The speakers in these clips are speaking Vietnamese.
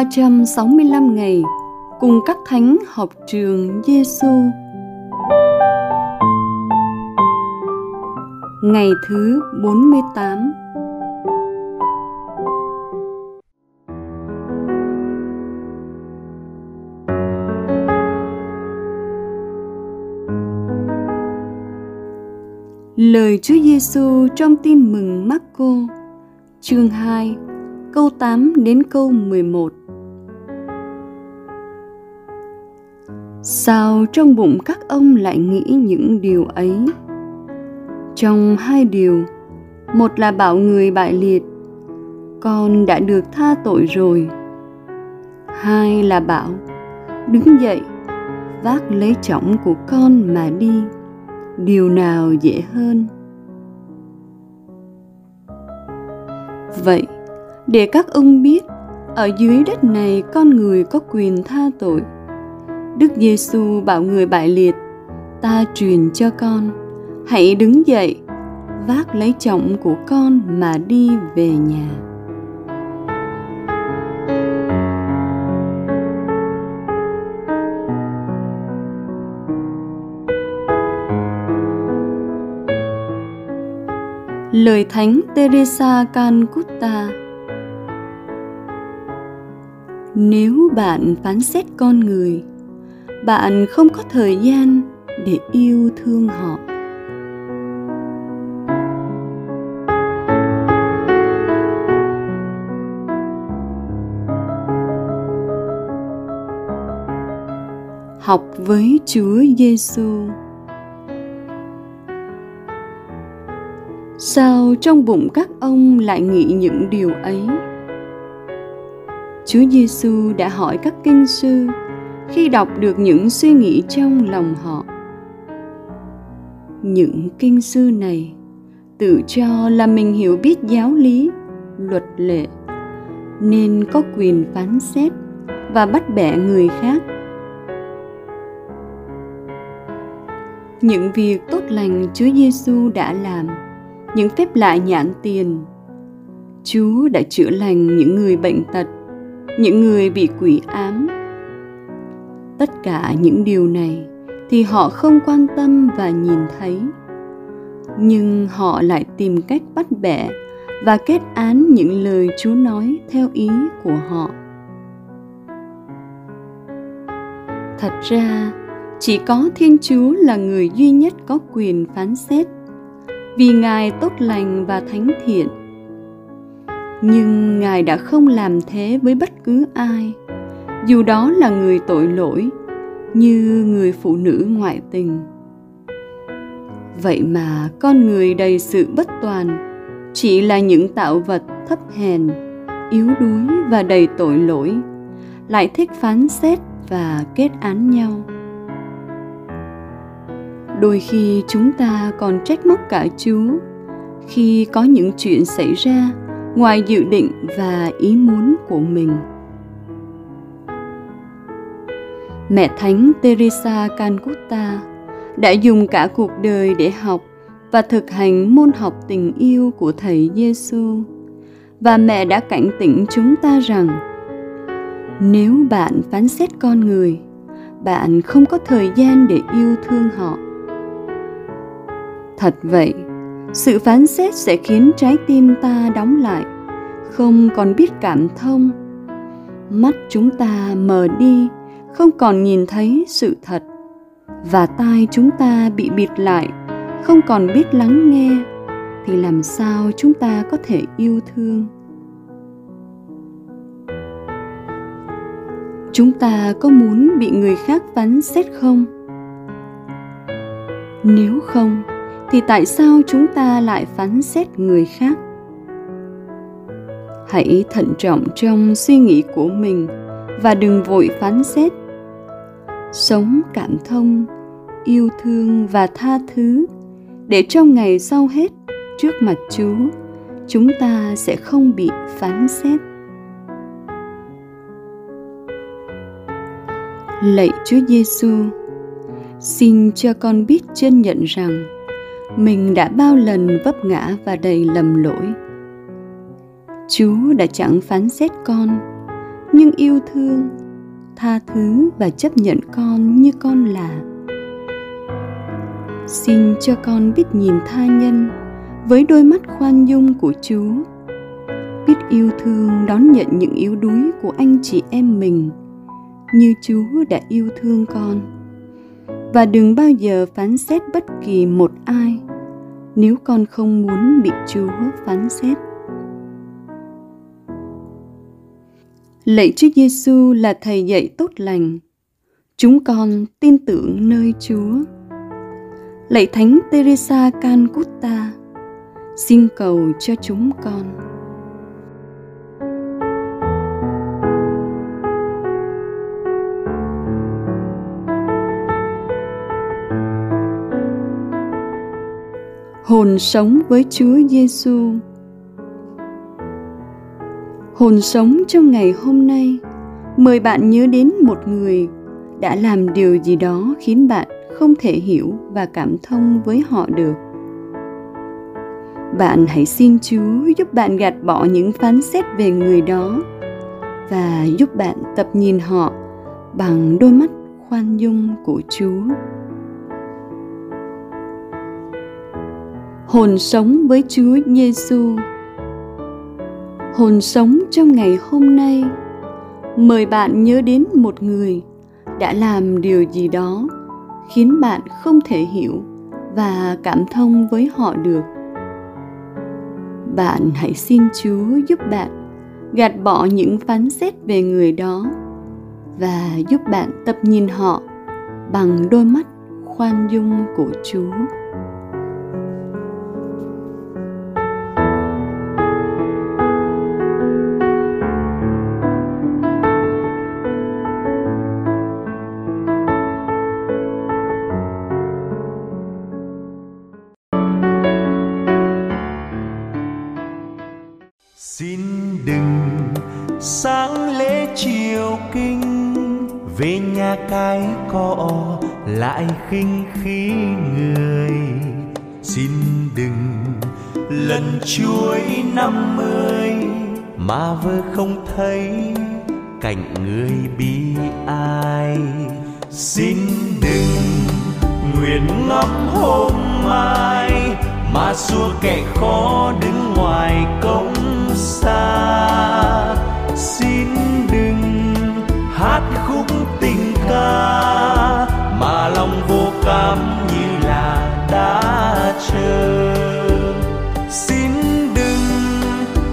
365 ngày cùng các thánh học trường Giêsu. Ngày thứ 48 Lời Chúa Giêsu trong Tin mừng Marco, chương 2, câu 8 đến câu 11. Trong bụng các ông lại nghĩ những điều ấy? Trong hai điều, một là bảo người bại liệt, con đã được tha tội rồi. Hai là bảo, đứng dậy, vác lấy trọng của con mà đi điều nào dễ hơn vậy để các ông biết ở dưới đất này con người có quyền tha tội đức giêsu bảo người bại liệt ta truyền cho con hãy đứng dậy vác lấy trọng của con mà đi về nhà. Lời Thánh Teresa Calcutta Nếu bạn phán xét con người, bạn không có thời gian để yêu thương họ. Học với Chúa Giêsu. sao trong bụng các ông lại nghĩ những điều ấy chúa giêsu đã hỏi các kinh sư khi đọc được những suy nghĩ trong lòng họ những kinh sư này tự cho là mình hiểu biết giáo lý luật lệ nên có quyền phán xét và bắt bẻ người khác những việc tốt lành Chúa Giêsu đã làm những phép lạ nhãn tiền. Chúa đã chữa lành những người bệnh tật, những người bị quỷ ám. Tất cả những điều này thì họ không quan tâm và nhìn thấy. Nhưng họ lại tìm cách bắt bẻ và kết án những lời Chúa nói theo ý của họ. Thật ra, chỉ có Thiên Chúa là người duy nhất có quyền phán xét vì Ngài tốt lành và thánh thiện. Nhưng Ngài đã không làm thế với bất cứ ai, dù đó là người tội lỗi, như người phụ nữ ngoại tình. Vậy mà con người đầy sự bất toàn chỉ là những tạo vật thấp hèn, yếu đuối và đầy tội lỗi, lại thích phán xét và kết án nhau đôi khi chúng ta còn trách móc cả chú khi có những chuyện xảy ra ngoài dự định và ý muốn của mình mẹ thánh teresa calcutta đã dùng cả cuộc đời để học và thực hành môn học tình yêu của thầy giêsu và mẹ đã cảnh tỉnh chúng ta rằng nếu bạn phán xét con người bạn không có thời gian để yêu thương họ Thật vậy, sự phán xét sẽ khiến trái tim ta đóng lại, không còn biết cảm thông. Mắt chúng ta mờ đi, không còn nhìn thấy sự thật và tai chúng ta bị bịt lại, không còn biết lắng nghe thì làm sao chúng ta có thể yêu thương? Chúng ta có muốn bị người khác phán xét không? Nếu không, thì tại sao chúng ta lại phán xét người khác hãy thận trọng trong suy nghĩ của mình và đừng vội phán xét sống cảm thông, yêu thương và tha thứ, để trong ngày sau hết trước mặt chúa, chúng ta sẽ không bị phán xét. Lạy chúa giêsu xin cho con biết chân nhận rằng mình đã bao lần vấp ngã và đầy lầm lỗi. Chúa đã chẳng phán xét con, nhưng yêu thương tha thứ và chấp nhận con như con là. Xin cho con biết nhìn tha nhân với đôi mắt khoan dung của chúa. Biết yêu thương đón nhận những yếu đuối của anh chị em mình như chúa đã yêu thương con. Và đừng bao giờ phán xét bất kỳ một ai nếu con không muốn bị chúa phán xét. Lạy chúa giêsu là thầy dạy tốt lành. Chúng con tin tưởng nơi chúa. Lạy thánh teresa calcutta, xin cầu cho chúng con. Hồn sống với Chúa Giêsu. Hồn sống trong ngày hôm nay, mời bạn nhớ đến một người đã làm điều gì đó khiến bạn không thể hiểu và cảm thông với họ được. Bạn hãy xin Chúa giúp bạn gạt bỏ những phán xét về người đó và giúp bạn tập nhìn họ bằng đôi mắt khoan dung của Chúa. hồn sống với Chúa Giêsu. Hồn sống trong ngày hôm nay, mời bạn nhớ đến một người đã làm điều gì đó khiến bạn không thể hiểu và cảm thông với họ được. Bạn hãy xin Chúa giúp bạn gạt bỏ những phán xét về người đó và giúp bạn tập nhìn họ bằng đôi mắt khoan dung của Chúa. Về nhà cái cọ lại khinh khí người. Xin đừng lần chuối năm mươi mà vơ không thấy cảnh người bi ai. Xin đừng nguyện ngắm hôm mai mà xua kẻ khó đứng ngoài công xa. Xin mà lòng vô cảm như là đã chờ xin đừng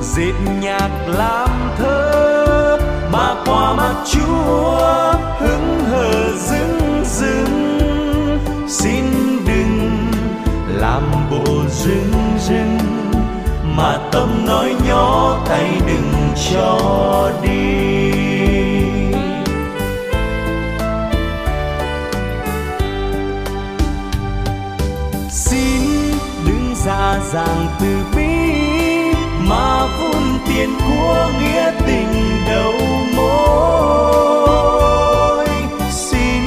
dệt nhạc làm thơ, mà qua mặt chúa hứng hờ dưng dưng xin đừng làm bộ dưng dưng mà tâm nói nhỏ tay đừng cho. Dàng từ bi mà vun tiền của nghĩa tình đầu mối xin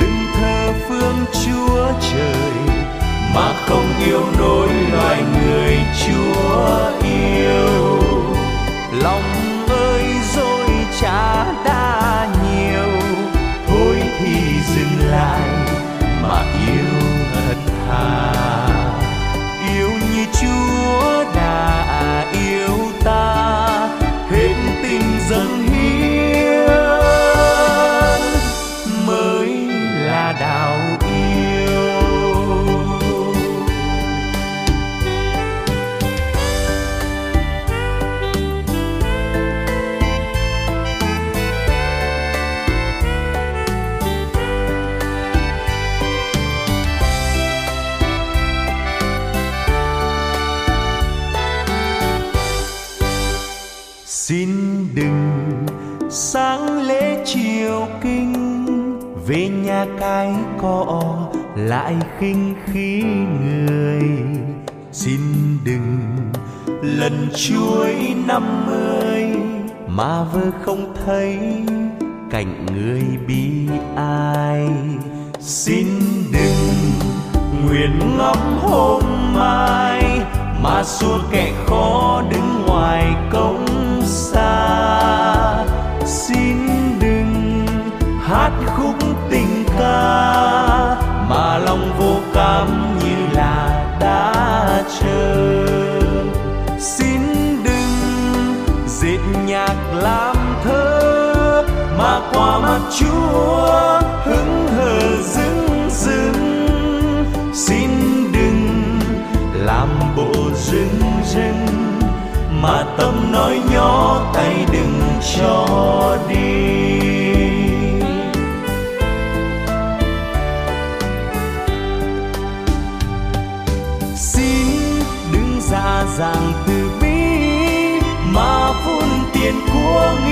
đừng thờ phương chúa trời mà không yêu nỗi loài người chúa yêu. Lòng ơi, dối trá chiều kinh, về nhà cái cọ lại khinh khí người. Xin đừng lần chuối năm mươi mà vơ không thấy cảnh người bi ai. Xin đừng nguyện ngóng hôm mai mà xua kẻ khó đứng ngoài công xa. Xin mà lòng vô cảm như là đã chờ. Xin đừng dệt nhạc làm thơ mà qua mặt chúa hững hờ dưng dưng xin đừng làm bộ rưng rưng mà tâm nói nhỏ tay đừng cho đi. Xin đứng ra dàng từ bi mà vun tiền của người